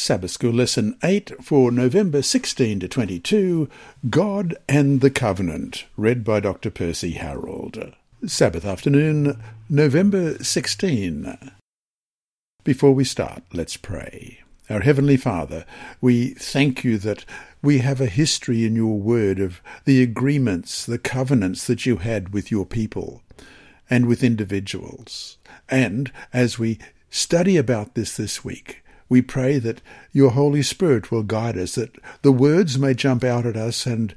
Sabbath School Lesson 8 for November 16 to 22 God and the Covenant, read by Dr. Percy Harold. Sabbath afternoon, November 16. Before we start, let's pray. Our Heavenly Father, we thank you that we have a history in your word of the agreements, the covenants that you had with your people and with individuals. And as we study about this this week, we pray that your Holy Spirit will guide us, that the words may jump out at us and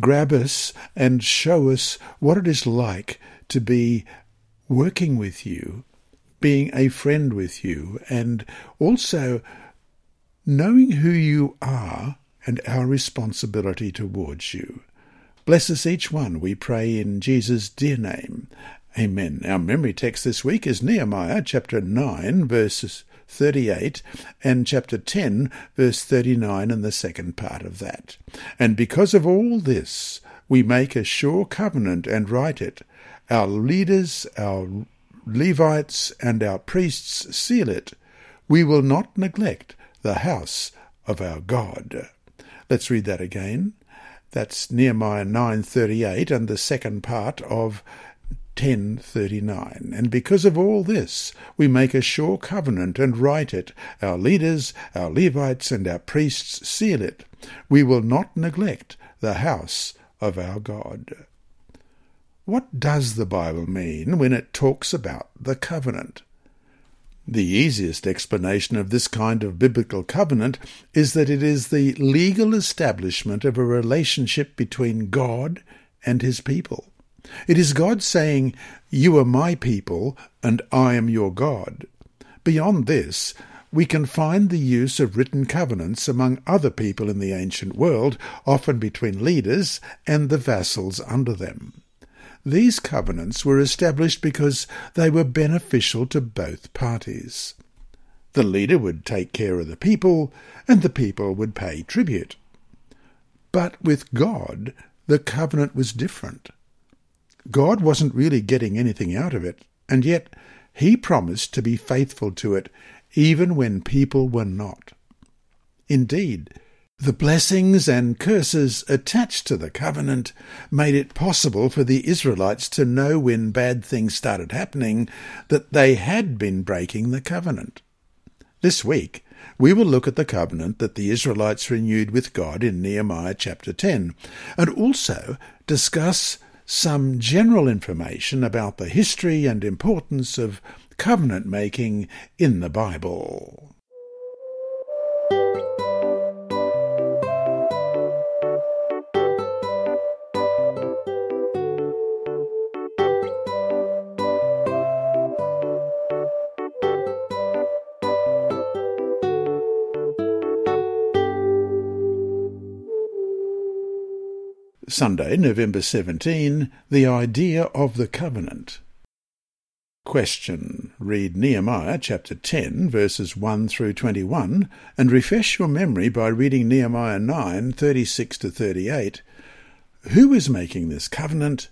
grab us and show us what it is like to be working with you, being a friend with you, and also knowing who you are and our responsibility towards you. Bless us each one, we pray in Jesus' dear name. Amen. Our memory text this week is Nehemiah chapter 9, verses 38 and chapter 10, verse 39, and the second part of that. And because of all this, we make a sure covenant and write it. Our leaders, our Levites, and our priests seal it. We will not neglect the house of our God. Let's read that again. That's Nehemiah 9:38 and the second part of 1039. And because of all this, we make a sure covenant and write it. Our leaders, our Levites, and our priests seal it. We will not neglect the house of our God. What does the Bible mean when it talks about the covenant? The easiest explanation of this kind of biblical covenant is that it is the legal establishment of a relationship between God and his people. It is God saying, You are my people, and I am your God. Beyond this, we can find the use of written covenants among other people in the ancient world, often between leaders and the vassals under them. These covenants were established because they were beneficial to both parties. The leader would take care of the people, and the people would pay tribute. But with God, the covenant was different. God wasn't really getting anything out of it, and yet he promised to be faithful to it even when people were not. Indeed, the blessings and curses attached to the covenant made it possible for the Israelites to know when bad things started happening that they had been breaking the covenant. This week, we will look at the covenant that the Israelites renewed with God in Nehemiah chapter 10, and also discuss some general information about the history and importance of covenant making in the Bible. Sunday, November 17, the idea of the covenant. Question. Read Nehemiah chapter 10, verses 1 through 21, and refresh your memory by reading Nehemiah 9, 36 to 38. Who is making this covenant,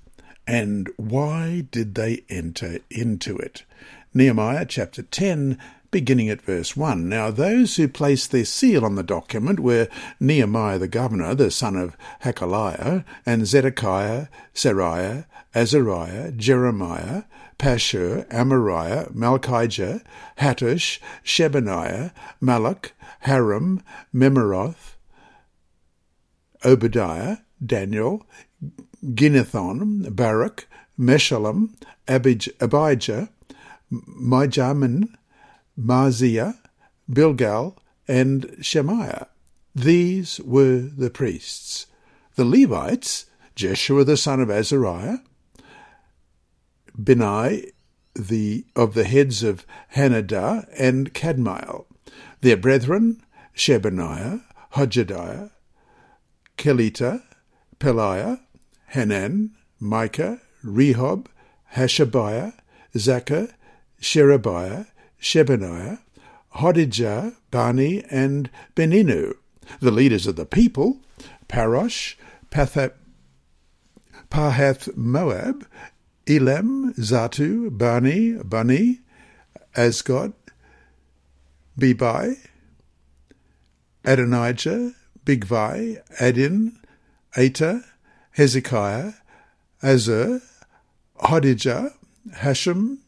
and why did they enter into it? Nehemiah chapter 10, beginning at verse 1. Now those who placed their seal on the document were Nehemiah the governor, the son of Hacaliah, and Zedekiah, Seraiah, Azariah, Jeremiah, Pashhur, Amariah, Malchijah, Hattush, Shebaniah, Malluch, Harim, Meremoth, Obadiah, Daniel, Ginnethon, Baruch, Meshullam, Abijah, Mijamin, Maaziah, Bilgai, and Shemaiah. These were the priests. The Levites, Jeshua the son of Azariah, Benai the, of the heads of Henadad and Kadmiel, their brethren, Shebaniah, Hodijah, Kelita, Pelaiah, Hanan, Micah, Rehob, Hashabiah, Zaccur, Sherebiah, Shebaniah, Hodijah, Bani, and Beninu. The leaders of the people, Parosh, Pathath, Pahath Moab, Elam, Zattu, Bani, Bani, Azgad, Bebai, Adonijah, Bigvai, Adin, Ater, Hezekiah, Azzur, Hodijah, Hashum,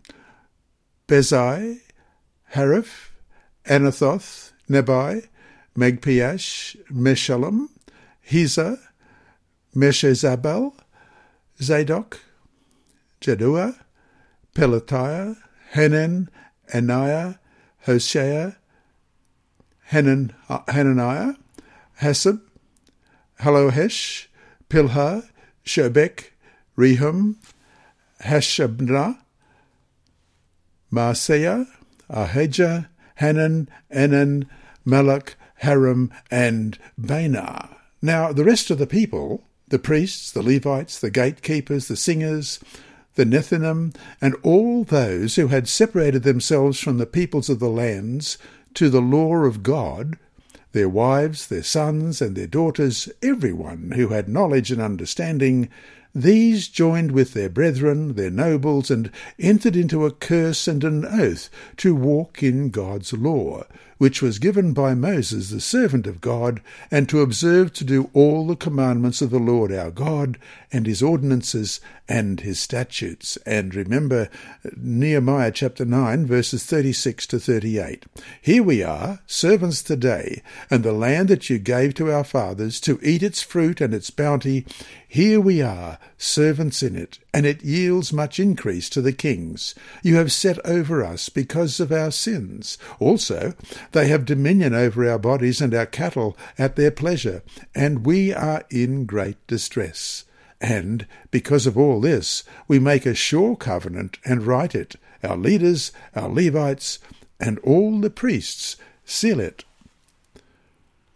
Bezai, Hariph, Anathoth, Nebai, Magpiash, Meshullam, Hezah, Meshezabeel, Zadok, Jaddua, Pelatiah, Hanan, Anaiah, Hosea, Hanan, Hananiah, Hasshub, Hallohesh, Pilha, Shobek, Rehum, Hashabnah, Maaseiah, Ahijah, Hanan, Anan, Malluch, Harim, and Baanah. Now, the rest of the people, the priests, the Levites, the gatekeepers, the singers, the Nethinim, and all those who had separated themselves from the peoples of the lands to the law of God, their wives, their sons, and their daughters, everyone who had knowledge and understanding, these joined with their brethren, their nobles, and entered into a curse and an oath to walk in God's law, which was given by Moses, the servant of God, and to observe to do all the commandments of the Lord our God, and his ordinances, and his statutes. And remember Nehemiah chapter 9, verses 36 to 38. Here we are, servants today, and the land that you gave to our fathers to eat its fruit and its bounty, here we are, servants in it, and it yields much increase to the kings. You have set over us because of our sins. Also, they have dominion over our bodies and our cattle at their pleasure, and we are in great distress. And because of all this, we make a sure covenant and write it. Our leaders, our Levites, and all the priests seal it.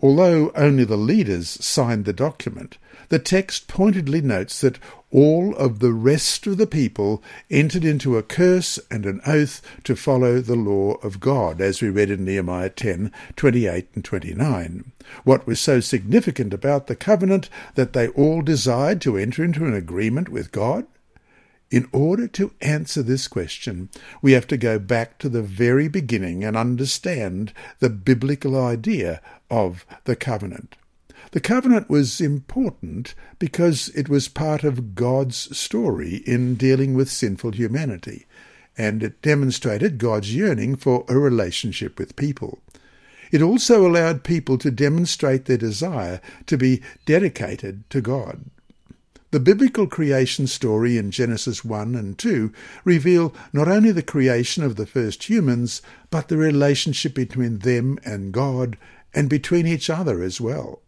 Although only the leaders signed the document, the text pointedly notes that all of the rest of the people entered into a curse and an oath to follow the law of God, as we read in Nehemiah 10 28 and 29. What was so significant about the covenant that they all desired to enter into an agreement with God? In order to answer this question, we have to go back to the very beginning and understand the biblical idea of the covenant. The covenant was important because it was part of God's story in dealing with sinful humanity, and it demonstrated God's yearning for a relationship with people. It also allowed people to demonstrate their desire to be dedicated to God. The biblical creation story in Genesis 1 and 2 reveal not only the creation of the first humans, but the relationship between them and God and between each other as well.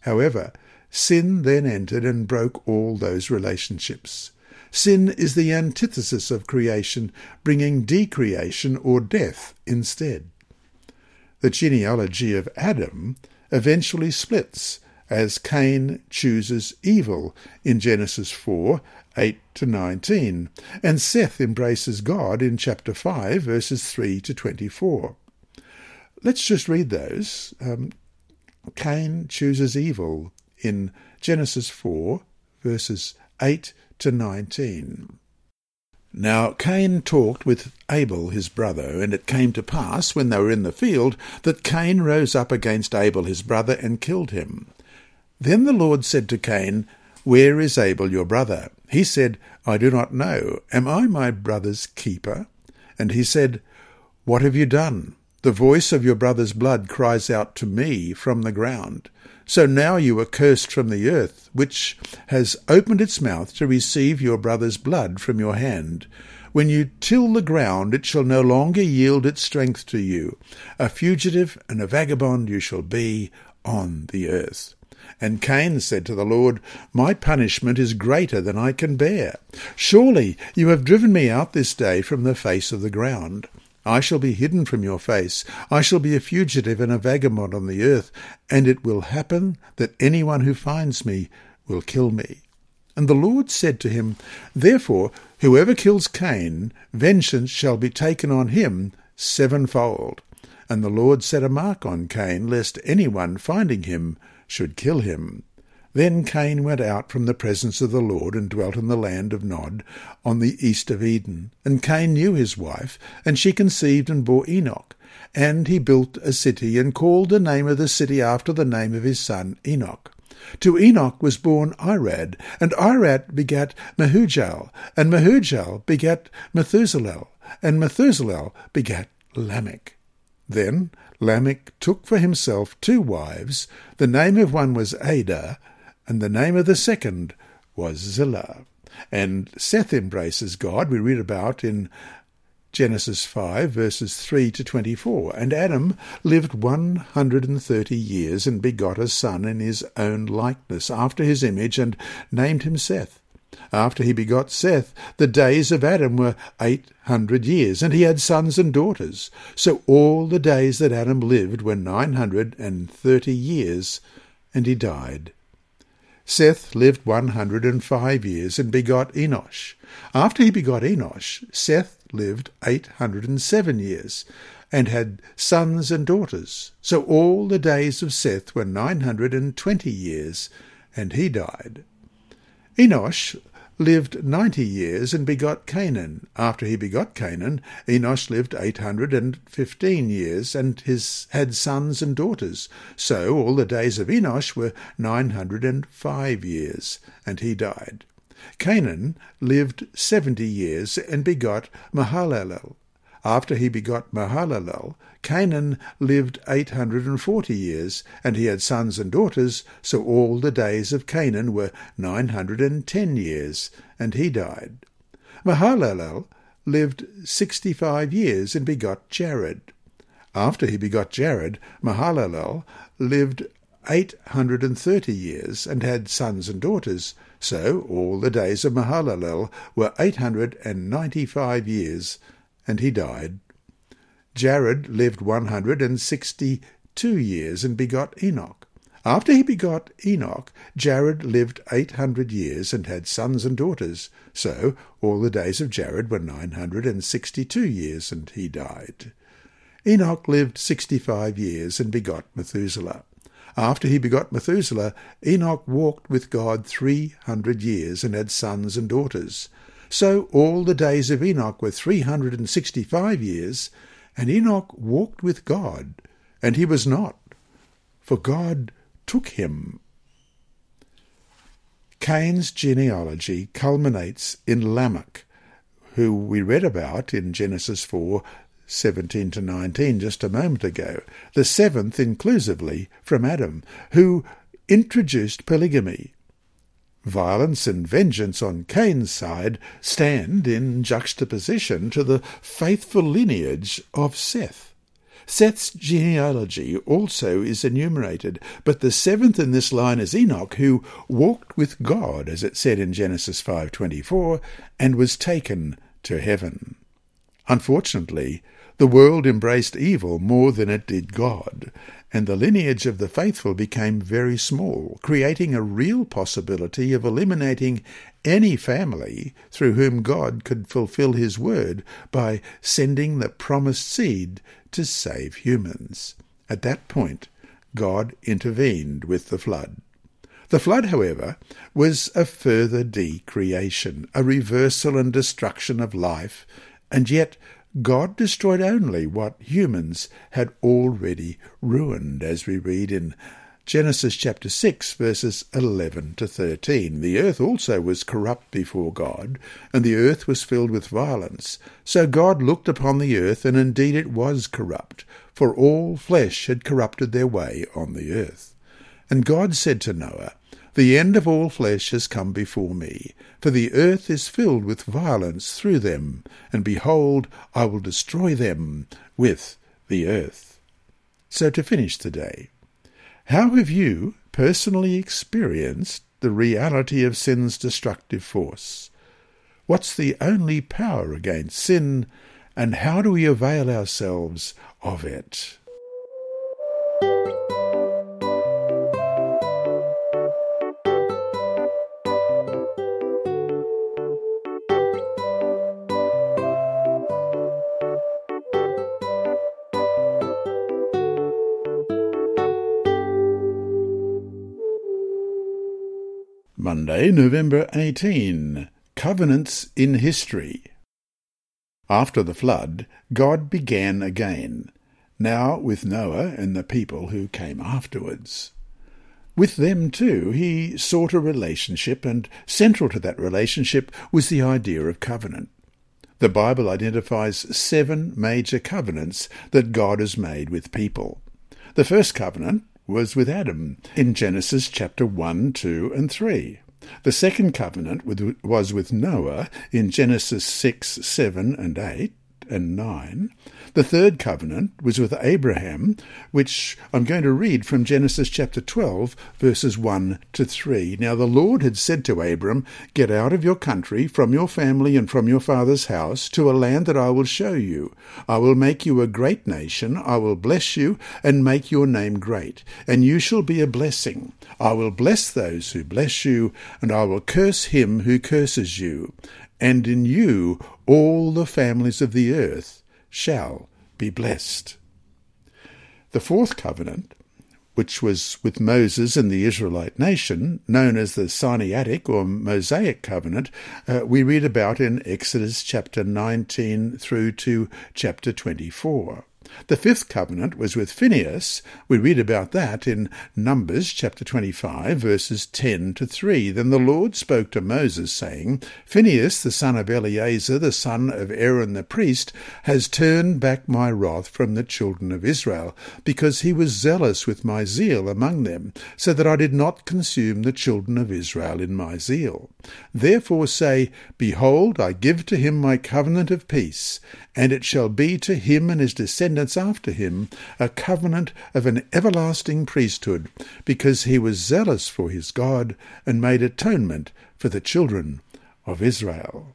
However, sin then entered and broke all those relationships. Sin is the antithesis of creation, bringing decreation or death instead. The genealogy of Adam eventually splits as Cain chooses evil in Genesis 4 8 to 19, and Seth embraces God in chapter 5, verses 3 to 24. Let's just read those. Um, Cain chooses evil in Genesis 4, verses 8 to 19. Now Cain talked with Abel his brother, and it came to pass, when they were in the field, that Cain rose up against Abel his brother and killed him. Then the Lord said to Cain, Where is Abel your brother? He said, I do not know. Am I my brother's keeper? And he said, What have you done? The voice of your brother's blood cries out to me from the ground. So now you are cursed from the earth, which has opened its mouth to receive your brother's blood from your hand. When you till the ground, it shall no longer yield its strength to you. A fugitive and a vagabond you shall be on the earth. And Cain said to the Lord, My punishment is greater than I can bear. Surely you have driven me out this day from the face of the ground. I shall be hidden from your face. I shall be a fugitive and a vagabond on the earth, and it will happen that anyone who finds me will kill me. And the Lord said to him, Therefore, whoever kills Cain, vengeance shall be taken on him sevenfold. And the Lord set a mark on Cain, lest anyone finding him should kill him. Then Cain went out from the presence of the Lord and dwelt in the land of Nod on the east of Eden. And Cain knew his wife, and she conceived and bore Enoch. And he built a city and called the name of the city after the name of his son Enoch. To Enoch was born Irad, and Irad begat Mehujael, and Mehujael begat Methushael, and Methushael begat Lamech. Then Lamech took for himself two wives. The name of one was Adah, and the name of the second was Zillah. And Seth embraces God, we read about in Genesis 5, verses 3 to 24. And Adam lived 130 years and begot a son in his own likeness, after his image, and named him Seth. After he begot Seth, the days of Adam were eight hundred years, and he had sons and daughters. So all the days that Adam lived were nine hundred and thirty years, and he died. Seth lived one hundred and five years and begot Enosh. After he begot Enosh, Seth lived eight hundred and seven years, and had sons and daughters. So all the days of Seth were nine hundred and twenty years, and he died. Enosh lived ninety years and begot Cainan. After he begot Cainan, Enosh lived eight hundred and fifteen years and his had sons and daughters. So all the days of Enosh were nine hundred and five years, and he died. Cainan lived seventy years and begot Mahalalel. After he begot Mahalalel, Cainan lived eight hundred and forty years, and he had sons and daughters, so all the days of Cainan were nine hundred and ten years, and he died. Mahalalel lived sixty-five years and begot Jared. After he begot Jared, Mahalalel lived eight hundred and thirty years, and had sons and daughters, so all the days of Mahalalel were eight hundred and ninety-five years, and he died. Jared lived one hundred and sixty-two years and begot Enoch. After he begot Enoch, Jared lived eight hundred years and had sons and daughters. So all the days of Jared were nine hundred and sixty-two years, and he died. Enoch lived sixty-five years and begot Methuselah. After he begot Methuselah, Enoch walked with God three hundred years and had sons and daughters. So all the days of Enoch were three hundred and sixty-five years, and Enoch walked with God, and he was not, for God took him. Cain's genealogy culminates in Lamech, who we read about in Genesis 4 17 to 19 just a moment ago, the seventh inclusively from Adam, who introduced polygamy. Violence and vengeance on Cain's side stand in juxtaposition to the faithful lineage of Seth. Seth's genealogy also is enumerated, but the seventh in this line is Enoch, who walked with God, as it said in Genesis 5:24, and was taken to heaven. Unfortunately, the world embraced evil more than it did God, and the lineage of the faithful became very small, creating a real possibility of eliminating any family through whom God could fulfill his word by sending the promised seed to save humans. At that point, God intervened with the flood. The flood, however, was a further decreation, a reversal and destruction of life, and yet God destroyed only what humans had already ruined, as we read in Genesis chapter 6, verses 11 to 13. The earth also was corrupt before God, and the earth was filled with violence. So God looked upon the earth, and indeed it was corrupt, for all flesh had corrupted their way on the earth. And God said to Noah, the end of all flesh has come before me, for the earth is filled with violence through them, and behold, I will destroy them with the earth. So to finish the day, how have you personally experienced the reality of sin's destructive force? What's the only power against sin, and how do we avail ourselves of it? Monday, November 18. Covenants in History. After the flood, God began again, now with Noah and the people who came afterwards. With them, too, he sought a relationship, and central to that relationship was the idea of covenant. The Bible identifies seven major covenants that God has made with people. The first covenant was with Adam in Genesis chapter 1, 2, and 3. The second covenant was with Noah in Genesis 6, 7, and 8 and 9. The third covenant was with Abraham, which I'm going to read from Genesis chapter 12, verses 1 to 3. Now the Lord had said to Abram, Get out of your country, from your family, and from your father's house, to a land that I will show you. I will make you a great nation, I will bless you, and make your name great, and you shall be a blessing. I will bless those who bless you, and I will curse him who curses you. And in you all the families of the earth shall be blessed. The fourth covenant, which was with Moses and the Israelite nation, known as the Sinaitic or Mosaic covenant, uh, we read about in Exodus chapter 19 through to chapter 24. The fifth covenant was with Phinehas. We read about that in Numbers chapter 25, verses 10 to 3. Then the Lord spoke to Moses, saying, Phinehas, the son of Eleazar, the son of Aaron the priest, has turned back my wrath from the children of Israel, because he was zealous with my zeal among them, so that I did not consume the children of Israel in my zeal. Therefore say, Behold, I give to him my covenant of peace, and it shall be to him and his descendants after him a covenant of an everlasting priesthood, because he was zealous for his God and made atonement for the children of Israel.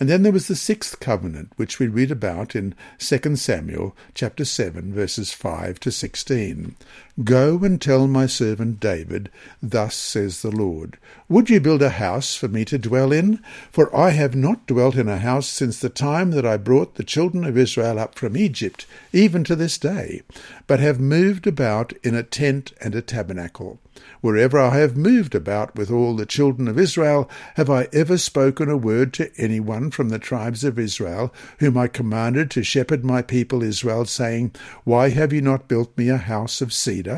And then there was the sixth covenant, which we read about in 2 Samuel chapter 7, verses 5 to 16. Go and tell my servant David, Thus says the Lord, Would you build a house for me to dwell in? For I have not dwelt in a house since the time that I brought the children of Israel up from Egypt, even to this day, but have moved about in a tent and a tabernacle. Wherever I have moved about with all the children of Israel, have I ever spoken a word to any one from the tribes of Israel, whom I commanded to shepherd my people Israel, saying, Why have you not built me a house of cedar?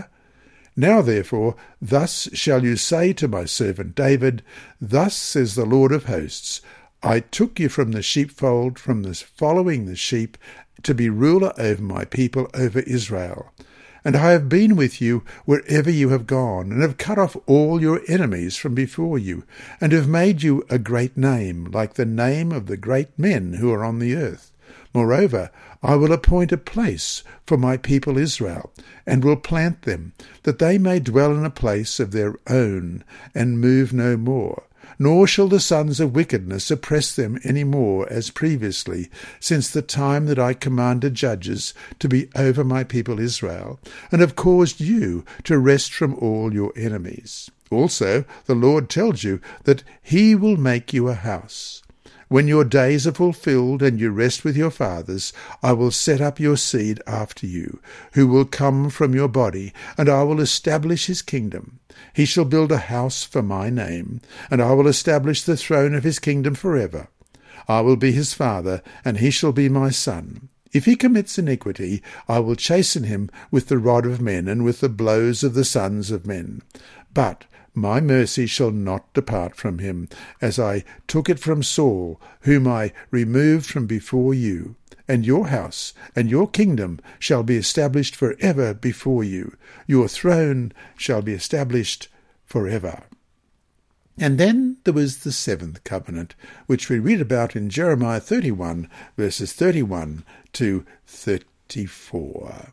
Now therefore, thus shall you say to my servant David, Thus says the Lord of hosts, I took you from the sheepfold, from the following the sheep, to be ruler over my people, over Israel. And I have been with you wherever you have gone, and have cut off all your enemies from before you, and have made you a great name, like the name of the great men who are on the earth. Moreover, I will appoint a place for my people Israel, and will plant them, that they may dwell in a place of their own, and move no more nor shall the sons of wickedness oppress them any more as previously, since the time that I commanded judges to be over my people Israel, and have caused you to rest from all your enemies. Also, the Lord tells you that he will make you a house. When your days are fulfilled and you rest with your fathers, I will set up your seed after you, who will come from your body, and I will establish his kingdom. He shall build a house for my name, and I will establish the throne of his kingdom for ever. I will be his father, and he shall be my son. If he commits iniquity, I will chasten him with the rod of men and with the blows of the sons of men. But my mercy shall not depart from him, as I took it from Saul, whom I removed from before you. And your house and your kingdom shall be established for ever before you. Your throne shall be established for ever. And then there was the seventh covenant, which we read about in Jeremiah 31, verses 31 to 34.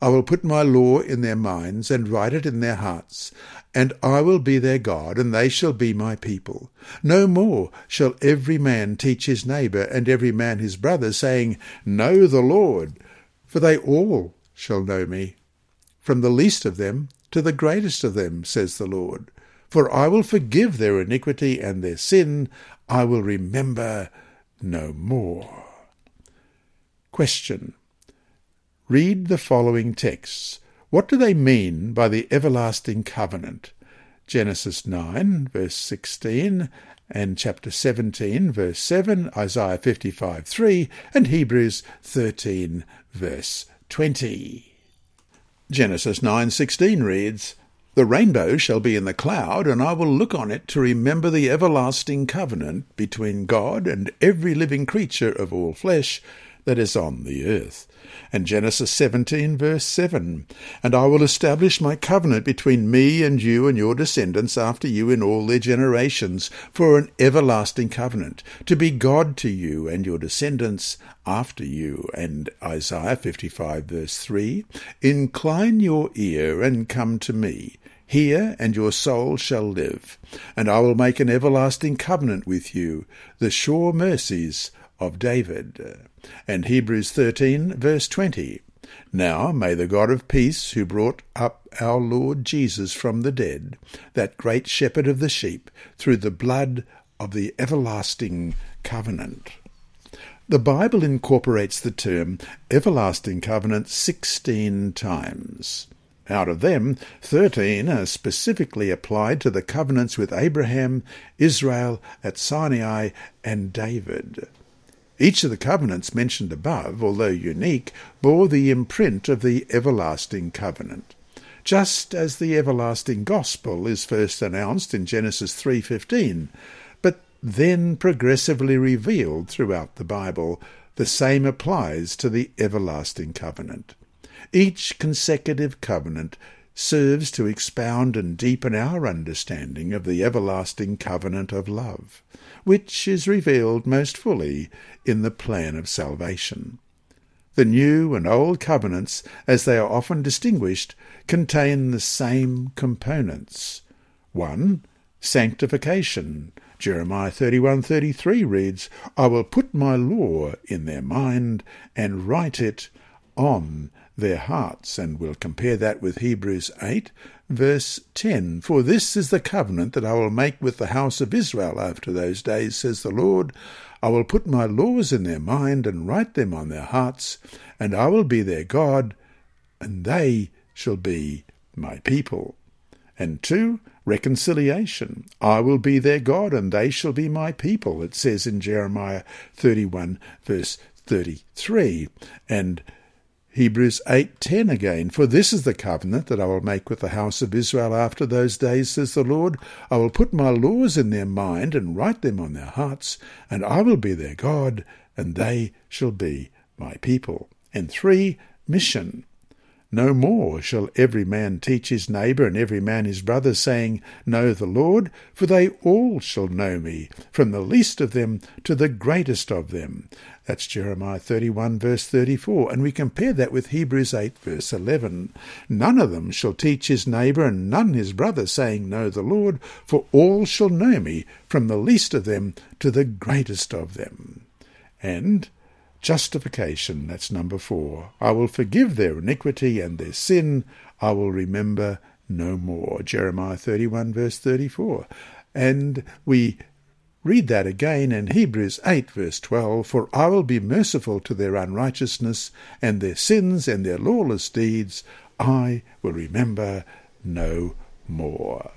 I will put my law in their minds and write it in their hearts, and I will be their God, and they shall be my people. No more shall every man teach his neighbour and every man his brother, saying, Know the Lord, for they all shall know me, from the least of them to the greatest of them, says the Lord. For I will forgive their iniquity and their sin, I will remember no more. Question. Read the following texts. What do they mean by the everlasting covenant? Genesis 9, verse 16, and chapter 17, verse 7, Isaiah 55, 3, and Hebrews 13, verse 20. Genesis 9:16 reads, The rainbow shall be in the cloud, and I will look on it to remember the everlasting covenant between God and every living creature of all flesh, that is on the earth. And Genesis 17, verse 7 And I will establish my covenant between me and you and your descendants after you in all their generations, for an everlasting covenant, to be God to you and your descendants after you. And Isaiah 55, verse 3 Incline your ear and come to me. Hear, and your soul shall live. And I will make an everlasting covenant with you, the sure mercies of David. And Hebrews 13, verse 20. Now may the God of peace, who brought up our Lord Jesus from the dead, that great shepherd of the sheep, through the blood of the everlasting covenant. The Bible incorporates the term everlasting covenant sixteen times. Out of them, thirteen are specifically applied to the covenants with Abraham, Israel at Sinai, and David. Each of the covenants mentioned above, although unique, bore the imprint of the everlasting covenant. Just as the everlasting gospel is first announced in Genesis 3:15, but then progressively revealed throughout the Bible, the same applies to the everlasting covenant. Each consecutive covenant serves to expound and deepen our understanding of the everlasting covenant of love, which is revealed most fully in the plan of salvation. The new and old covenants, as they are often distinguished, contain the same components. 1. Sanctification. Jeremiah 31:33 reads, I will put my law in their mind and write it on their hearts. And we'll compare that with Hebrews 8, verse 10. For this is the covenant that I will make with the house of Israel after those days, says the Lord. I will put my laws in their mind and write them on their hearts, and I will be their God, and they shall be my people. And two, reconciliation. I will be their God, and they shall be my people, it says in Jeremiah 31, verse 33. And Hebrews 8:10 again, for this is the covenant that I will make with the house of Israel after those days, says the Lord. I will put my laws in their mind and write them on their hearts, and I will be their God, and they shall be my people. And three, mission. No more shall every man teach his neighbour and every man his brother, saying, Know the Lord, for they all shall know me, from the least of them to the greatest of them. That's Jeremiah 31, verse 34. And we compare that with Hebrews 8, verse 11. None of them shall teach his neighbour and none his brother, saying, Know the Lord, for all shall know me, from the least of them to the greatest of them. And Justification, that's number four. I will forgive their iniquity and their sin, I will remember no more. Jeremiah 31, verse 34. And we read that again in Hebrews 8, verse 12 For I will be merciful to their unrighteousness, and their sins and their lawless deeds I will remember no more.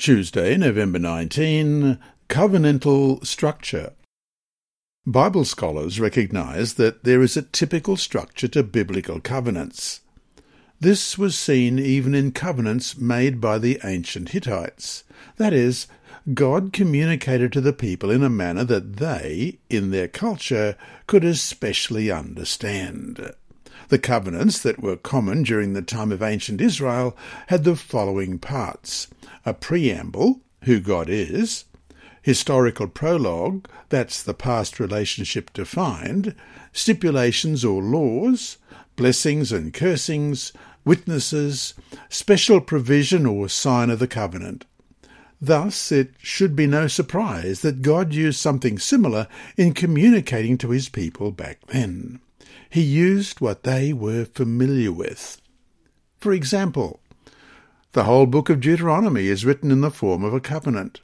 Tuesday, November 19, Covenantal Structure. Bible scholars recognize that there is a typical structure to biblical covenants. This was seen even in covenants made by the ancient Hittites. That is, God communicated to the people in a manner that they, in their culture, could especially understand. The covenants that were common during the time of ancient Israel had the following parts. A preamble, who God is, historical prologue, that's the past relationship defined, stipulations or laws, blessings and cursings, witnesses, special provision or sign of the covenant. Thus, it should be no surprise that God used something similar in communicating to his people back then. He used what they were familiar with. For example, the whole book of Deuteronomy is written in the form of a covenant,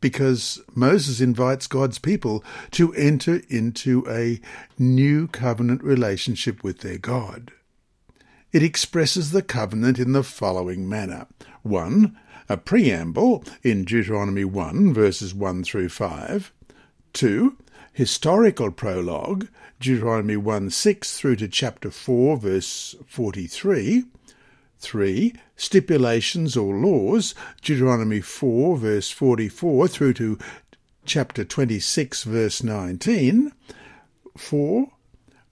because Moses invites God's people to enter into a new covenant relationship with their God. It expresses the covenant in the following manner 1 a preamble in Deuteronomy 1, verses 1 through 5. 2. Historical prologue, Deuteronomy 1 6 through to chapter 4, verse 43. 3. Stipulations or laws, Deuteronomy 4, verse 44 through to chapter 26, verse 19. 4.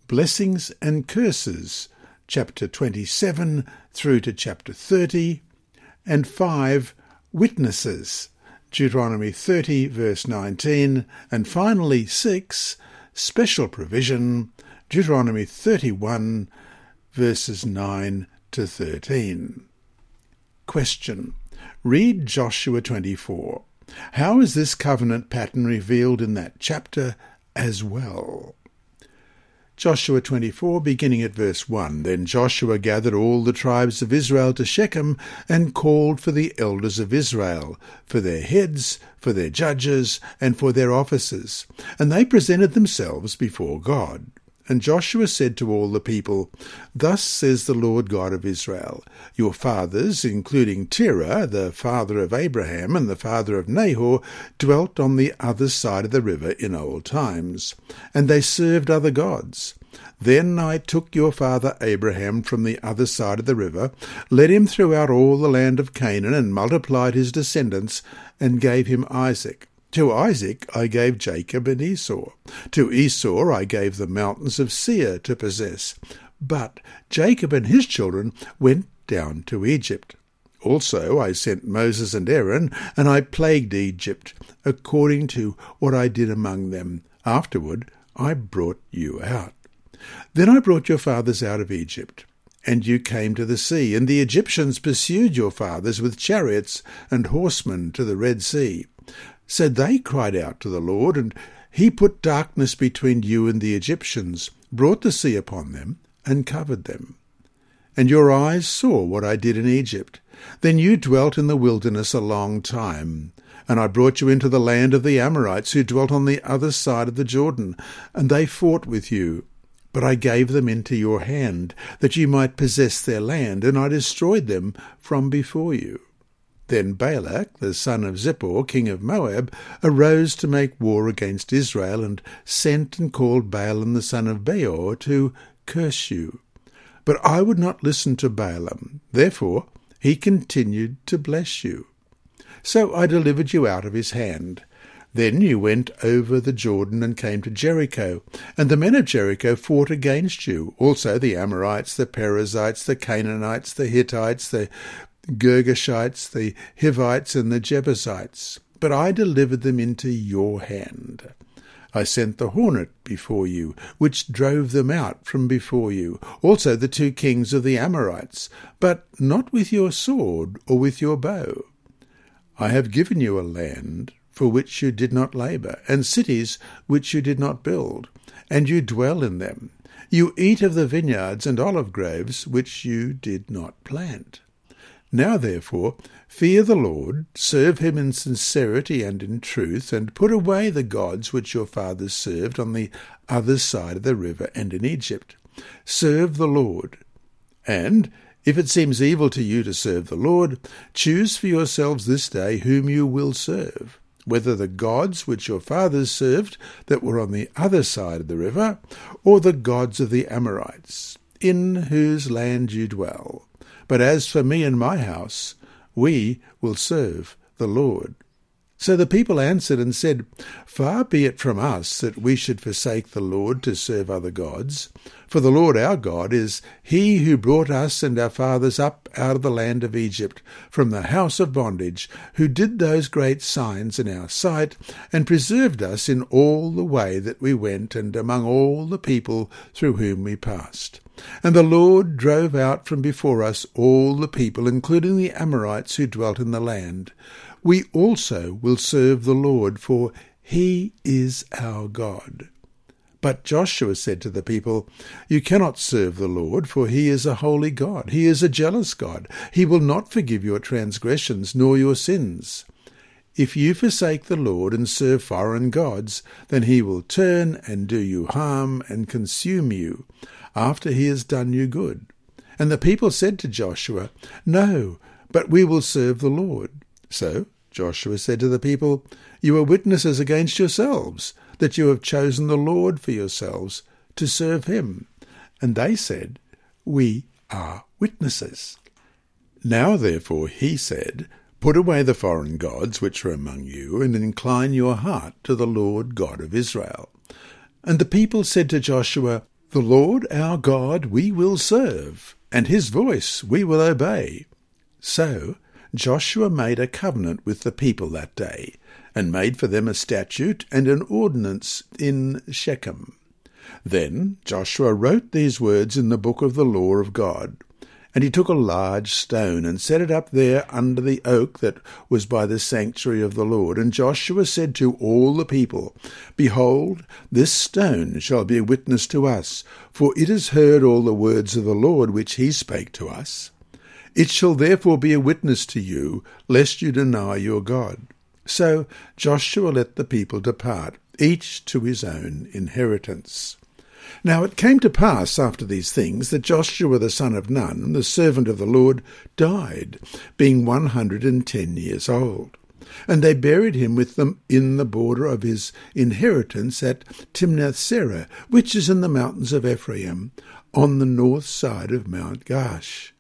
Blessings and curses, chapter 27 through to chapter 30 and 5 witnesses, Deuteronomy 30, verse 19, and finally 6 special provision, Deuteronomy 31, verses 9 to 13. Question. Read Joshua 24. How is this covenant pattern revealed in that chapter as well? Joshua 24, beginning at verse 1. Then Joshua gathered all the tribes of Israel to Shechem and called for the elders of Israel, for their heads, for their judges, and for their officers. And they presented themselves before God. And Joshua said to all the people, Thus says the Lord God of Israel, Your fathers, including Terah, the father of Abraham and the father of Nahor, dwelt on the other side of the river in old times, and they served other gods. Then I took your father Abraham from the other side of the river, led him throughout all the land of Canaan, and multiplied his descendants, and gave him Isaac. To Isaac I gave Jacob and Esau. To Esau I gave the mountains of Seir to possess. But Jacob and his children went down to Egypt. Also I sent Moses and Aaron, and I plagued Egypt, according to what I did among them. Afterward I brought you out. Then I brought your fathers out of Egypt. And you came to the sea, and the Egyptians pursued your fathers with chariots and horsemen to the Red Sea. So they cried out to the Lord, and he put darkness between you and the Egyptians, brought the sea upon them, and covered them. And your eyes saw what I did in Egypt. Then you dwelt in the wilderness a long time. And I brought you into the land of the Amorites, who dwelt on the other side of the Jordan, and they fought with you. But I gave them into your hand, that you might possess their land, and I destroyed them from before you. Then Balak, the son of Zippor, king of Moab, arose to make war against Israel, and sent and called Balaam the son of Beor to curse you. But I would not listen to Balaam. Therefore he continued to bless you. So I delivered you out of his hand. Then you went over the Jordan and came to Jericho, and the men of Jericho fought against you, also the Amorites, the Perizzites, the Canaanites, the Hittites, the Girgashites, the Hivites, and the Jebusites, but I delivered them into your hand. I sent the hornet before you, which drove them out from before you, also the two kings of the Amorites, but not with your sword or with your bow. I have given you a land for which you did not labour, and cities which you did not build, and you dwell in them. You eat of the vineyards and olive groves which you did not plant. Now, therefore, fear the Lord, serve him in sincerity and in truth, and put away the gods which your fathers served on the other side of the river and in Egypt. Serve the Lord. And, if it seems evil to you to serve the Lord, choose for yourselves this day whom you will serve, whether the gods which your fathers served that were on the other side of the river, or the gods of the Amorites, in whose land you dwell but as for me and my house, we will serve the Lord. So the people answered and said, Far be it from us that we should forsake the Lord to serve other gods. For the Lord our God is he who brought us and our fathers up out of the land of Egypt, from the house of bondage, who did those great signs in our sight, and preserved us in all the way that we went, and among all the people through whom we passed. And the Lord drove out from before us all the people, including the Amorites who dwelt in the land we also will serve the Lord, for he is our God. But Joshua said to the people, You cannot serve the Lord, for he is a holy God. He is a jealous God. He will not forgive your transgressions nor your sins. If you forsake the Lord and serve foreign gods, then he will turn and do you harm and consume you, after he has done you good. And the people said to Joshua, No, but we will serve the Lord. So Joshua said to the people, You are witnesses against yourselves, that you have chosen the Lord for yourselves to serve him. And they said, We are witnesses. Now therefore, he said, Put away the foreign gods which are among you, and incline your heart to the Lord God of Israel. And the people said to Joshua, The Lord our God we will serve, and his voice we will obey. So Joshua made a covenant with the people that day, and made for them a statute and an ordinance in Shechem. Then Joshua wrote these words in the book of the law of God. And he took a large stone and set it up there under the oak that was by the sanctuary of the Lord. And Joshua said to all the people, Behold, this stone shall be a witness to us, for it has heard all the words of the Lord which he spake to us. It shall therefore be a witness to you, lest you deny your God. So Joshua let the people depart, each to his own inheritance. Now it came to pass after these things that Joshua the son of Nun, the servant of the Lord, died, being one hundred and ten years old. And they buried him with them in the border of his inheritance at Timnath Serah, which is in the mountains of Ephraim, on the north side of Mount Gaash.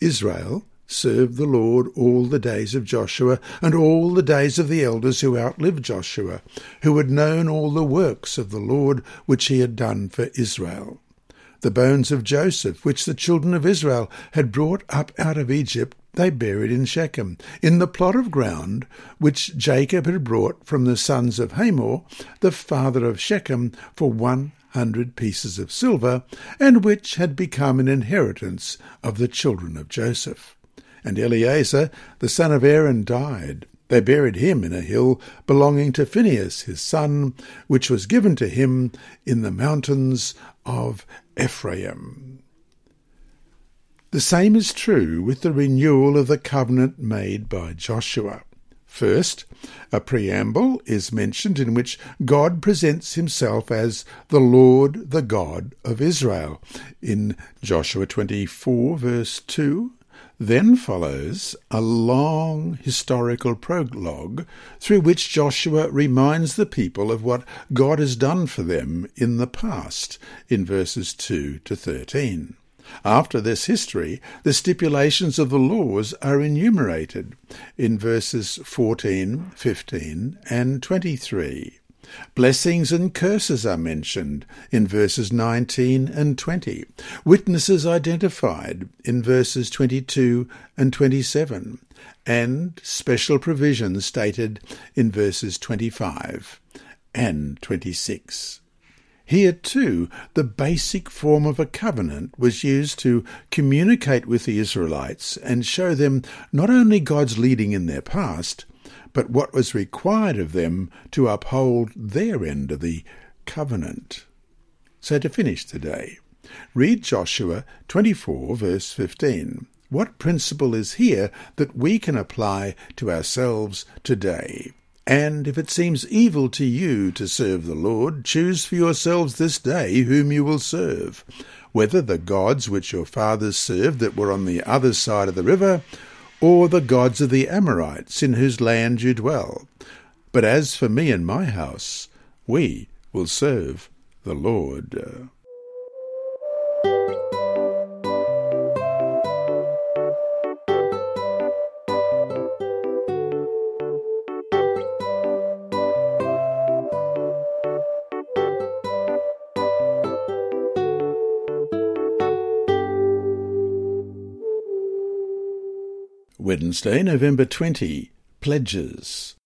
Israel served the Lord all the days of Joshua and all the days of the elders who outlived Joshua, who had known all the works of the Lord which he had done for Israel. The bones of Joseph, which the children of Israel had brought up out of Egypt, they buried in Shechem, in the plot of ground which Jacob had brought from the sons of Hamor, the father of Shechem, for one hundred pieces of silver, and which had become an inheritance of the children of Joseph. And Eleazar, the son of Aaron, died. They buried him in a hill belonging to Phinehas his son, which was given to him in the mountains of Ephraim. The same is true with the renewal of the covenant made by Joshua. First, a preamble is mentioned in which God presents himself as the Lord, the God of Israel, in Joshua 24, verse 2. Then follows a long historical prologue through which Joshua reminds the people of what God has done for them in the past, in verses 2 to 13. After this history, the stipulations of the laws are enumerated in verses 14, 15, and 23. Blessings and curses are mentioned in verses 19 and 20. Witnesses identified in verses 22 and 27. And special provisions stated in verses 25 and 26. Here, too, the basic form of a covenant was used to communicate with the Israelites and show them not only God's leading in their past, but what was required of them to uphold their end of the covenant. So, to finish today, read Joshua 24, verse 15. What principle is here that we can apply to ourselves today? And if it seems evil to you to serve the Lord, choose for yourselves this day whom you will serve, whether the gods which your fathers served that were on the other side of the river, or the gods of the Amorites in whose land you dwell. But as for me and my house, we will serve the Lord. Wednesday, November 20. Pledges.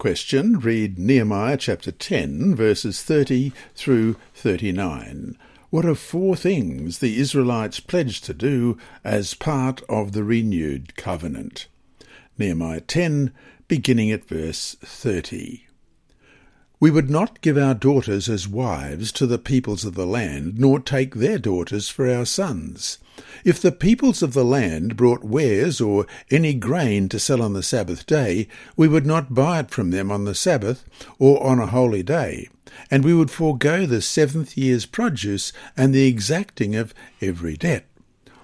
Question. Read Nehemiah chapter 10, verses 30 through 39. What are four things the Israelites pledged to do as part of the renewed covenant? Nehemiah 10, beginning at verse 30. We would not give our daughters as wives to the peoples of the land, nor take their daughters for our sons. If the peoples of the land brought wares or any grain to sell on the Sabbath day, we would not buy it from them on the Sabbath or on a holy day, and we would forego the seventh year's produce and the exacting of every debt.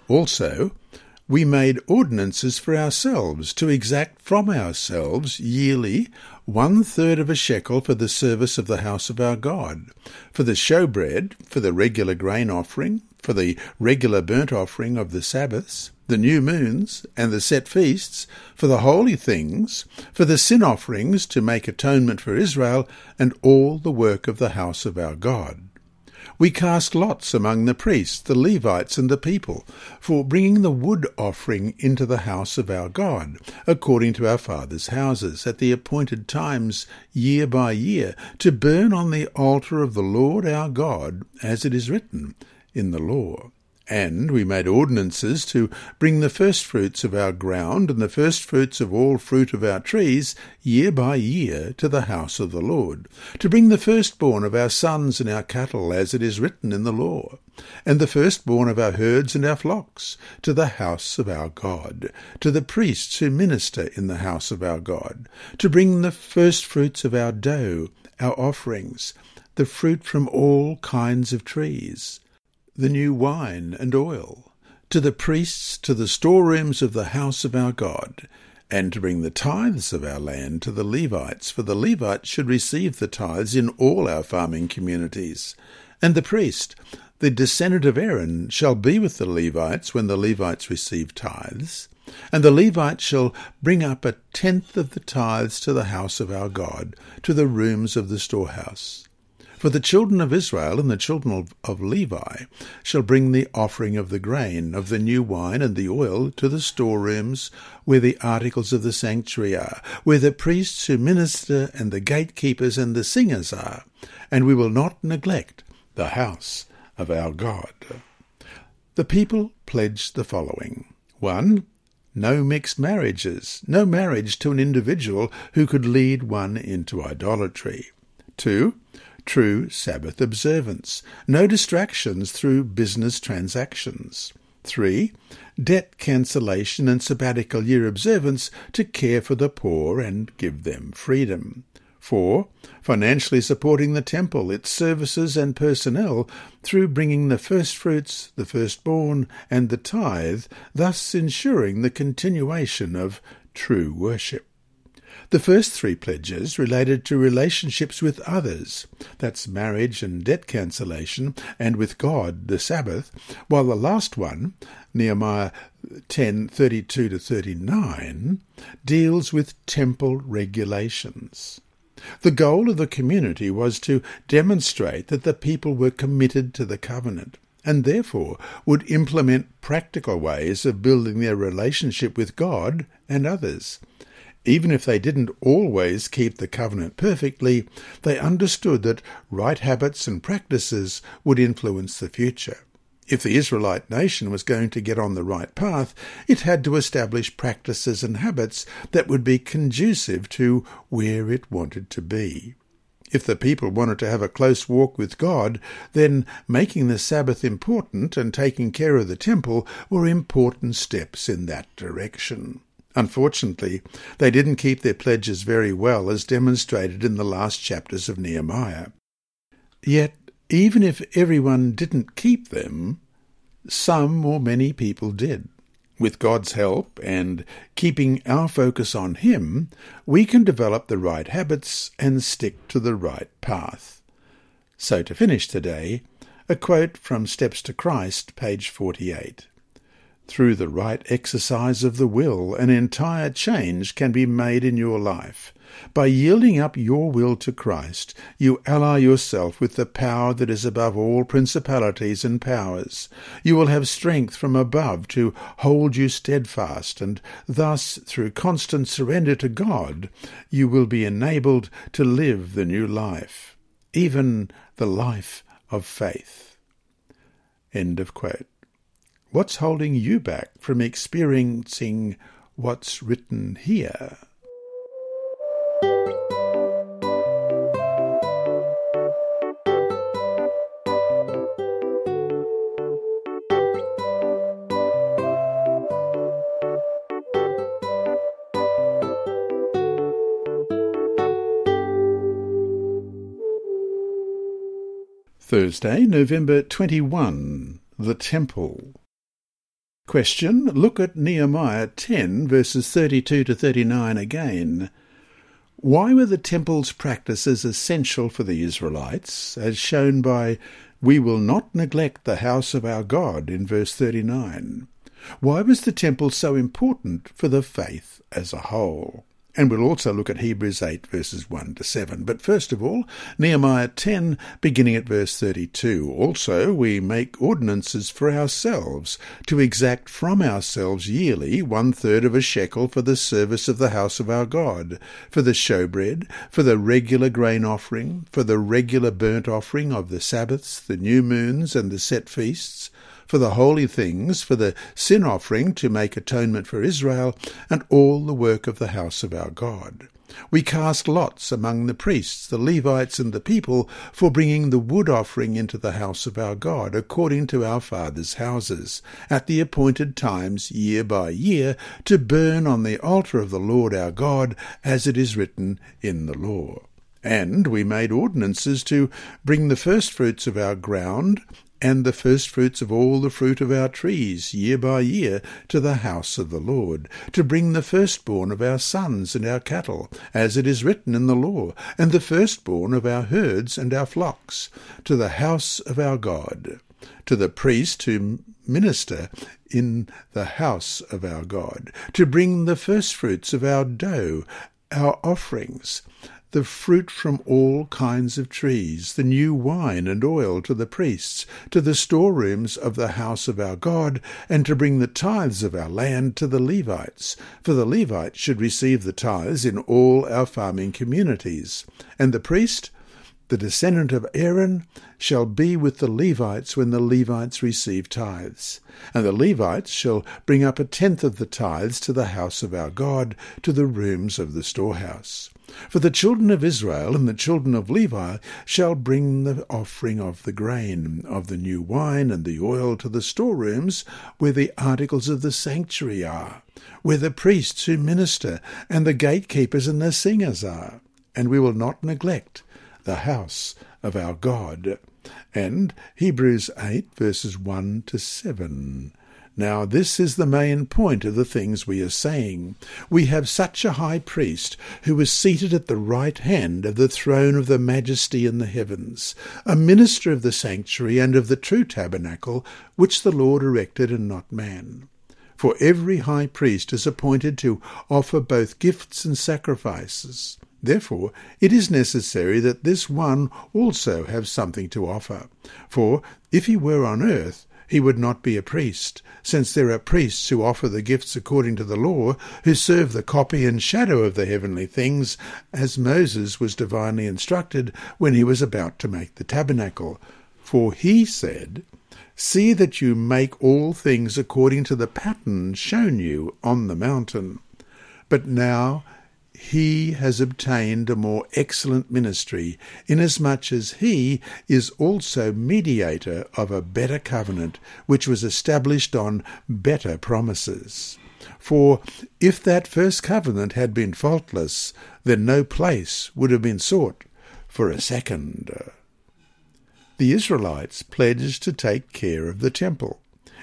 Also, we made ordinances for ourselves to exact from ourselves yearly one third of a shekel for the service of the house of our God, for the showbread, for the regular grain offering, for the regular burnt offering of the Sabbaths, the new moons, and the set feasts, for the holy things, for the sin offerings to make atonement for Israel, and all the work of the house of our God. We cast lots among the priests, the Levites, and the people, for bringing the wood offering into the house of our God, according to our fathers' houses, at the appointed times, year by year, to burn on the altar of the Lord our God, as it is written in the law. And we made ordinances to bring the first fruits of our ground and the first fruits of all fruit of our trees year by year to the house of the Lord, to bring the firstborn of our sons and our cattle, as it is written in the law, and the firstborn of our herds and our flocks, to the house of our God, to the priests who minister in the house of our God, to bring the first fruits of our dough, our offerings, the fruit from all kinds of trees the new wine and oil, to the priests, to the storerooms of the house of our God, and to bring the tithes of our land to the Levites, for the Levites should receive the tithes in all our farming communities. And the priest, the descendant of Aaron, shall be with the Levites when the Levites receive tithes. And the Levites shall bring up a tenth of the tithes to the house of our God, to the rooms of the storehouse. For the children of Israel and the children of, of, Levi shall bring the offering of the grain, of the new wine, and the oil to the storerooms where the articles of the sanctuary are, where the priests who minister and the gatekeepers and the singers are, and we will not neglect the house of our God. The people pledged the following 1. No mixed marriages, no marriage to an individual who could lead one into idolatry. 2 true Sabbath observance, no distractions through business transactions. 3. Debt cancellation and sabbatical year observance to care for the poor and give them freedom. 4. Financially supporting the temple, its services and personnel through bringing the firstfruits, the firstborn, and the tithe, thus ensuring the continuation of true worship. The first three pledges related to relationships with others, that's marriage and debt cancellation, and with God, the Sabbath, while the last one, Nehemiah 10:32 to 39, deals with temple regulations. The goal of the community was to demonstrate that the people were committed to the covenant and therefore would implement practical ways of building their relationship with God and others. Even if they didn't always keep the covenant perfectly, they understood that right habits and practices would influence the future. If the Israelite nation was going to get on the right path, it had to establish practices and habits that would be conducive to where it wanted to be. If the people wanted to have a close walk with God, then making the Sabbath important and taking care of the temple were important steps in that direction. Unfortunately, they didn't keep their pledges very well, as demonstrated in the last chapters of Nehemiah. Yet, even if everyone didn't keep them, some or many people did. With God's help and keeping our focus on Him, we can develop the right habits and stick to the right path. So, to finish today, a quote from Steps to Christ, page 48. Through the right exercise of the will, an entire change can be made in your life. By yielding up your will to Christ, you ally yourself with the power that is above all principalities and powers. You will have strength from above to hold you steadfast, and thus, through constant surrender to God, you will be enabled to live the new life, even the life of faith. End of quote. What's holding you back from experiencing what's written here? Thursday, November 21. The Temple. Question. Look at Nehemiah 10, verses 32 to 39 again. Why were the temple's practices essential for the Israelites, as shown by We will not neglect the house of our God in verse 39? Why was the temple so important for the faith as a whole? And we'll also look at Hebrews 8, verses 1 to 7. But first of all, Nehemiah 10, beginning at verse 32. Also, we make ordinances for ourselves, to exact from ourselves yearly one third of a shekel for the service of the house of our God, for the showbread, for the regular grain offering, for the regular burnt offering of the Sabbaths, the new moons, and the set feasts for the holy things, for the sin offering to make atonement for Israel, and all the work of the house of our God. We cast lots among the priests, the Levites, and the people for bringing the wood offering into the house of our God, according to our fathers' houses, at the appointed times, year by year, to burn on the altar of the Lord our God, as it is written in the law. And we made ordinances to bring the firstfruits of our ground and the firstfruits of all the fruit of our trees, year by year, to the house of the Lord, to bring the firstborn of our sons and our cattle, as it is written in the law, and the firstborn of our herds and our flocks, to the house of our God, to the priest who minister in the house of our God, to bring the firstfruits of our dough, our offerings, the fruit from all kinds of trees, the new wine and oil to the priests, to the storerooms of the house of our God, and to bring the tithes of our land to the Levites. For the Levites should receive the tithes in all our farming communities. And the priest, the descendant of Aaron, shall be with the Levites when the Levites receive tithes. And the Levites shall bring up a tenth of the tithes to the house of our God, to the rooms of the storehouse. For the children of Israel and the children of Levi shall bring the offering of the grain, of the new wine, and the oil to the storerooms, where the articles of the sanctuary are, where the priests who minister, and the gatekeepers and the singers are. And we will not neglect the house of our God. And Hebrews 8, verses 1 to 7. Now, this is the main point of the things we are saying. We have such a high priest who is seated at the right hand of the throne of the majesty in the heavens, a minister of the sanctuary and of the true tabernacle, which the Lord erected and not man. For every high priest is appointed to offer both gifts and sacrifices. Therefore, it is necessary that this one also have something to offer. For if he were on earth, he would not be a priest, since there are priests who offer the gifts according to the law, who serve the copy and shadow of the heavenly things, as Moses was divinely instructed when he was about to make the tabernacle. For he said, See that you make all things according to the pattern shown you on the mountain. But now he has obtained a more excellent ministry, inasmuch as he is also mediator of a better covenant, which was established on better promises. For if that first covenant had been faultless, then no place would have been sought for a second. The Israelites pledged to take care of the temple.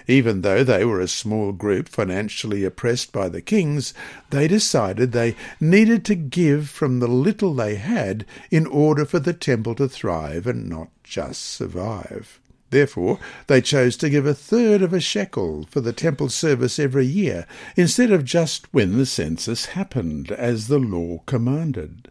Even though they were a small group financially oppressed by the kings, they decided they needed to give from the little they had in order for the temple to thrive and not just survive. Therefore, they chose to give a third of a shekel for the temple service every year, instead of just when the census happened, as the law commanded.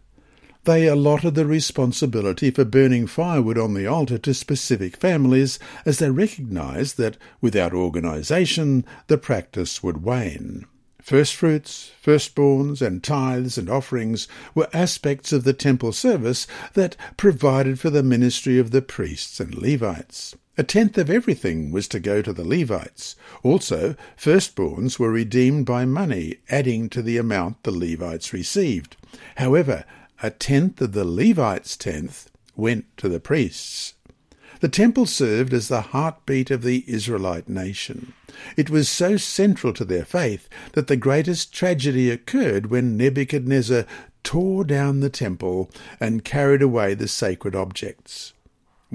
They allotted the responsibility for burning firewood on the altar to specific families, as they recognized that without organization the practice would wane. Firstfruits, firstborns, and tithes and offerings were aspects of the temple service that provided for the ministry of the priests and Levites. A tenth of everything was to go to the Levites. Also, firstborns were redeemed by money, adding to the amount the Levites received. However, a tenth of the Levites' tenth went to the priests. The temple served as the heartbeat of the Israelite nation. It was so central to their faith that the greatest tragedy occurred when Nebuchadnezzar tore down the temple and carried away the sacred objects.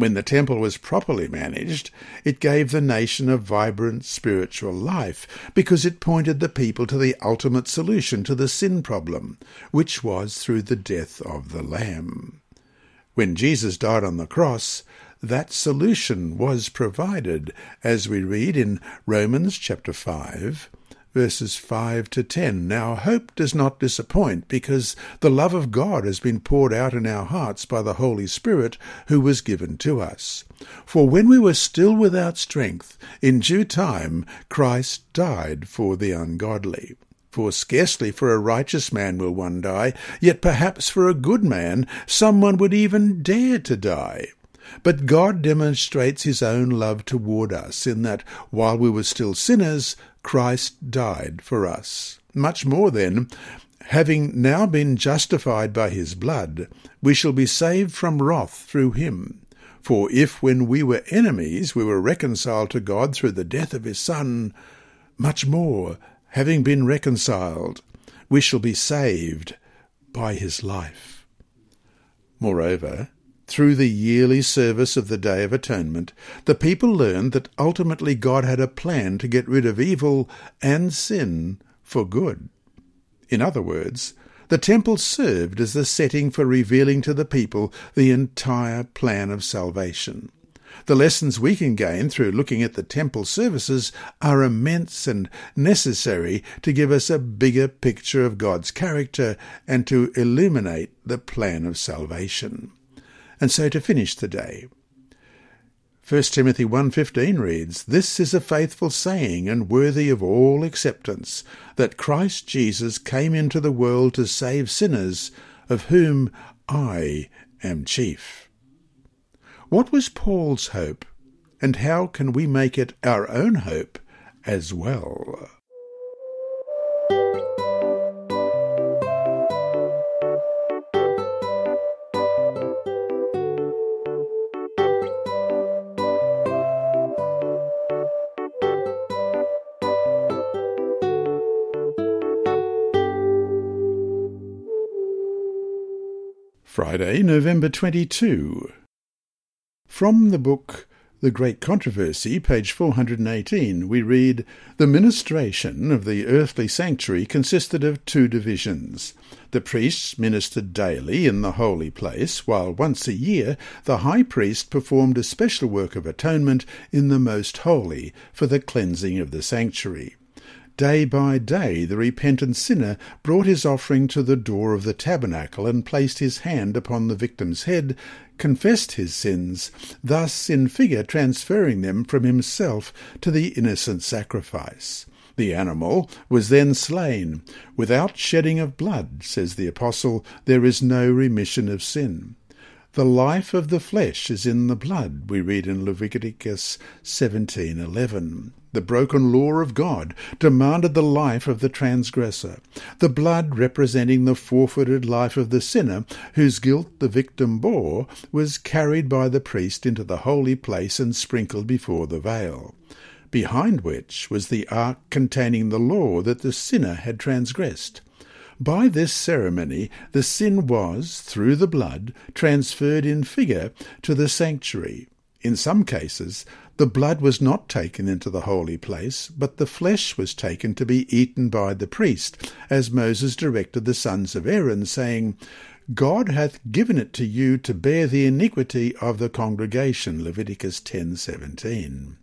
When the temple was properly managed, it gave the nation a vibrant spiritual life because it pointed the people to the ultimate solution to the sin problem, which was through the death of the Lamb. When Jesus died on the cross, that solution was provided, as we read in Romans chapter 5, verses 5 to 10. Now, hope does not disappoint, because the love of God has been poured out in our hearts by the Holy Spirit who was given to us. For when we were still without strength, in due time Christ died for the ungodly. For scarcely for a righteous man will one die, yet perhaps for a good man someone would even dare to die. But God demonstrates his own love toward us in that while we were still sinners, Christ died for us. Much more then, having now been justified by his blood, we shall be saved from wrath through him. For if when we were enemies we were reconciled to God through the death of his Son, much more, having been reconciled, we shall be saved by his life. Moreover, through the yearly service of the Day of Atonement, the people learned that ultimately God had a plan to get rid of evil and sin for good. In other words, the temple served as the setting for revealing to the people the entire plan of salvation. The lessons we can gain through looking at the temple services are immense and necessary to give us a bigger picture of God's character and to illuminate the plan of salvation. And so to finish the day, 1 Timothy 1.15 reads, This is a faithful saying and worthy of all acceptance, that Christ Jesus came into the world to save sinners, of whom I am chief. What was Paul's hope, and how can we make it our own hope as well? Friday, November 22. From the book The Great Controversy, page 418, we read, The ministration of the earthly sanctuary consisted of two divisions. The priests ministered daily in the holy place, while once a year the high priest performed a special work of atonement in the most holy for the cleansing of the sanctuary. Day by day the repentant sinner brought his offering to the door of the tabernacle and placed his hand upon the victim's head, confessed his sins, thus in figure transferring them from himself to the innocent sacrifice. The animal was then slain. Without shedding of blood, says the Apostle, there is no remission of sin. The life of the flesh is in the blood, we read in Leviticus 17:11. The broken law of God demanded the life of the transgressor, the blood representing the forfeited life of the sinner whose guilt the victim bore was carried by the priest into the holy place and sprinkled before the veil behind which was the ark containing the law that the sinner had transgressed. By this ceremony the sin was, through the blood, transferred in figure to the sanctuary. In some cases, the blood was not taken into the holy place, but the flesh was taken to be eaten by the priest, as Moses directed the sons of Aaron, saying, God hath given it to you to bear the iniquity of the congregation. Leviticus 10:17.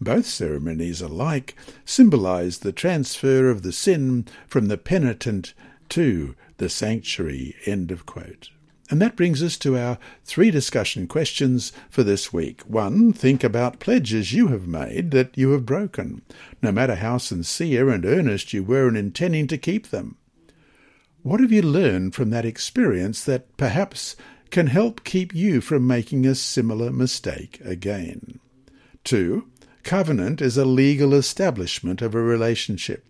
Both ceremonies alike symbolize the transfer of the sin from the penitent to the sanctuary. End of quote. And that brings us to our three discussion questions for this week. One, think about pledges you have made that you have broken, no matter how sincere and earnest you were in intending to keep them. What have you learned from that experience that perhaps can help keep you from making a similar mistake again? Two, covenant is a legal establishment of a relationship.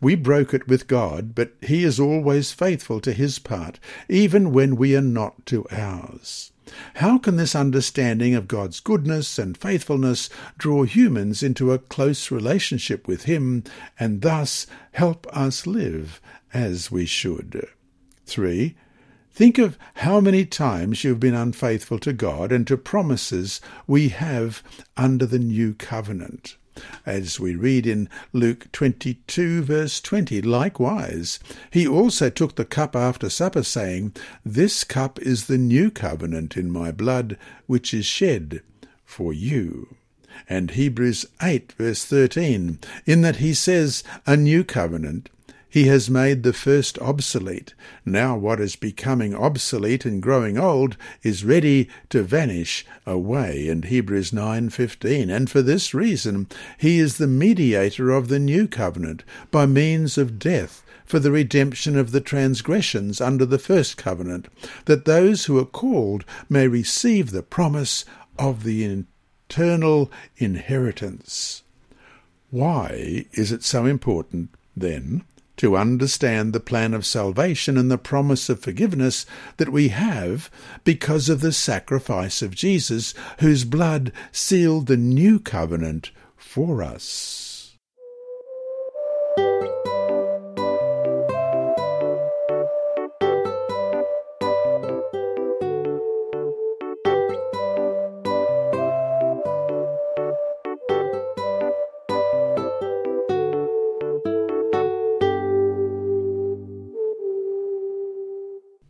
We broke it with God, but He is always faithful to His part, even when we are not to ours. How can this understanding of God's goodness and faithfulness draw humans into a close relationship with Him and thus help us live as we should? 3. Think of how many times you've been unfaithful to God and to promises we have under the new covenant as we read in Luke 22, verse 20. Likewise, he also took the cup after supper, saying, This cup is the new covenant in my blood, which is shed for you. And Hebrews 8, verse 13, in that he says, A new covenant he has made the first obsolete. Now what is becoming obsolete and growing old is ready to vanish away in Hebrews 9:15 and for this reason he is the mediator of the new covenant by means of death for the redemption of the transgressions under the first covenant that those who are called may receive the promise of the eternal inheritance. Why is it so important then to understand the plan of salvation and the promise of forgiveness that we have because of the sacrifice of Jesus, whose blood sealed the new covenant for us.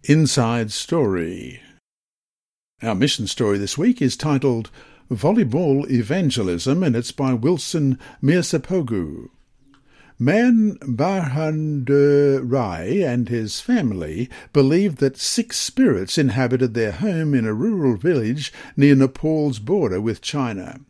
Inside Story. Our mission story this week is titled Volleyball Evangelism and it's by Wilson Mirsapogu. Man Bahadur Rai and his family believed that six spirits inhabited their home in a rural village near Nepal's border with China.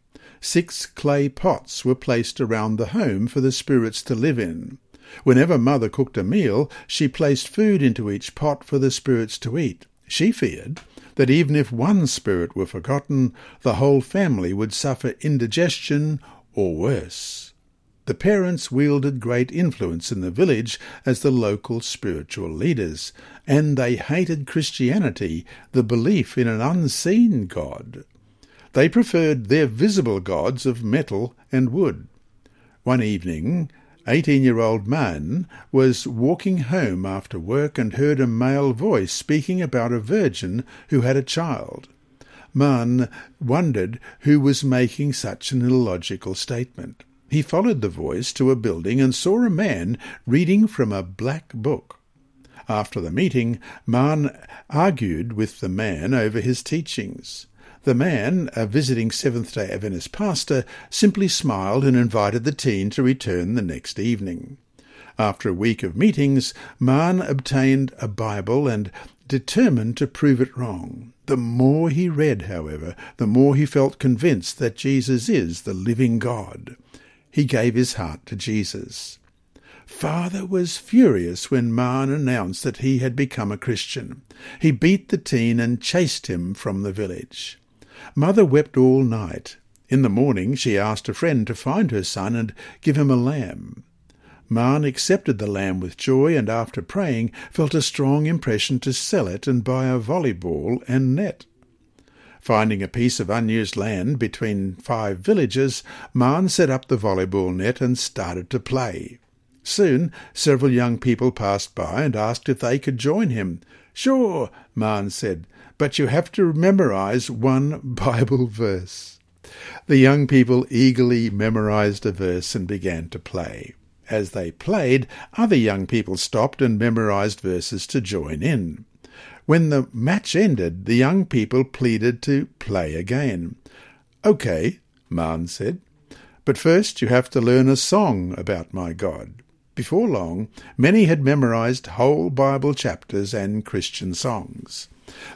Six clay pots were placed around the home for the spirits to live in. Whenever mother cooked a meal, she placed food into each pot for the spirits to eat. She feared that even if one spirit were forgotten, the whole family would suffer indigestion or worse. The parents wielded great influence in the village as the local spiritual leaders, and they hated Christianity, the belief in an unseen God. They preferred their visible gods of metal and wood. One evening, 18 year old man was walking home after work and heard a male voice speaking about a virgin who had a child. Man wondered who was making such an illogical statement. He followed the voice to a building and saw a man reading from a black book. After the meeting, Man argued with the man over his teachings. The man, a visiting Seventh day Adventist pastor, simply smiled and invited the teen to return the next evening. After a week of meetings, Man obtained a Bible and determined to prove it wrong. The more he read, however, the more he felt convinced that Jesus is the living God. He gave his heart to Jesus. Father was furious when Man announced that he had become a Christian. He beat the teen and chased him from the village. Mother wept all night. In the morning she asked a friend to find her son and give him a lamb. Man accepted the lamb with joy and after praying felt a strong impression to sell it and buy a volleyball and net. Finding a piece of unused land between five villages, Man set up the volleyball net and started to play. Soon several young people passed by and asked if they could join him. Sure, Man said but you have to memorize one Bible verse. The young people eagerly memorized a verse and began to play. As they played, other young people stopped and memorized verses to join in. When the match ended, the young people pleaded to play again. OK, Maan said, but first you have to learn a song about my God. Before long, many had memorized whole Bible chapters and Christian songs.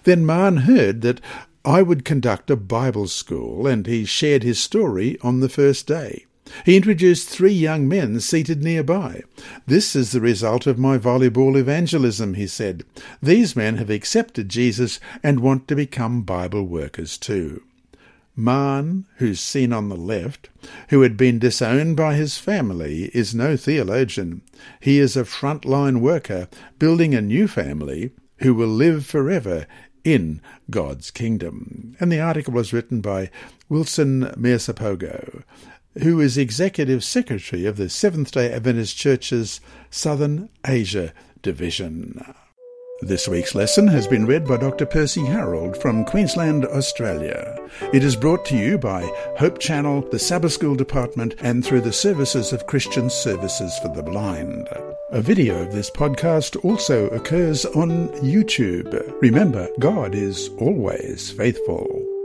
Then Maan heard that I would conduct a Bible school, and he shared his story on the first day. He introduced three young men seated nearby. This is the result of my volleyball evangelism, he said. These men have accepted Jesus and want to become Bible workers too. Maan, who's seen on the left, who had been disowned by his family, is no theologian. He is a front-line worker building a new family who will live forever in God's kingdom. And the article was written by Wilson Mearsapogo who is Executive Secretary of the Seventh day Adventist Church's Southern Asia Division. This week's lesson has been read by Dr. Percy Harold from Queensland, Australia. It is brought to you by Hope Channel, the Sabbath School Department, and through the services of Christian Services for the Blind. A video of this podcast also occurs on YouTube. Remember, God is always faithful.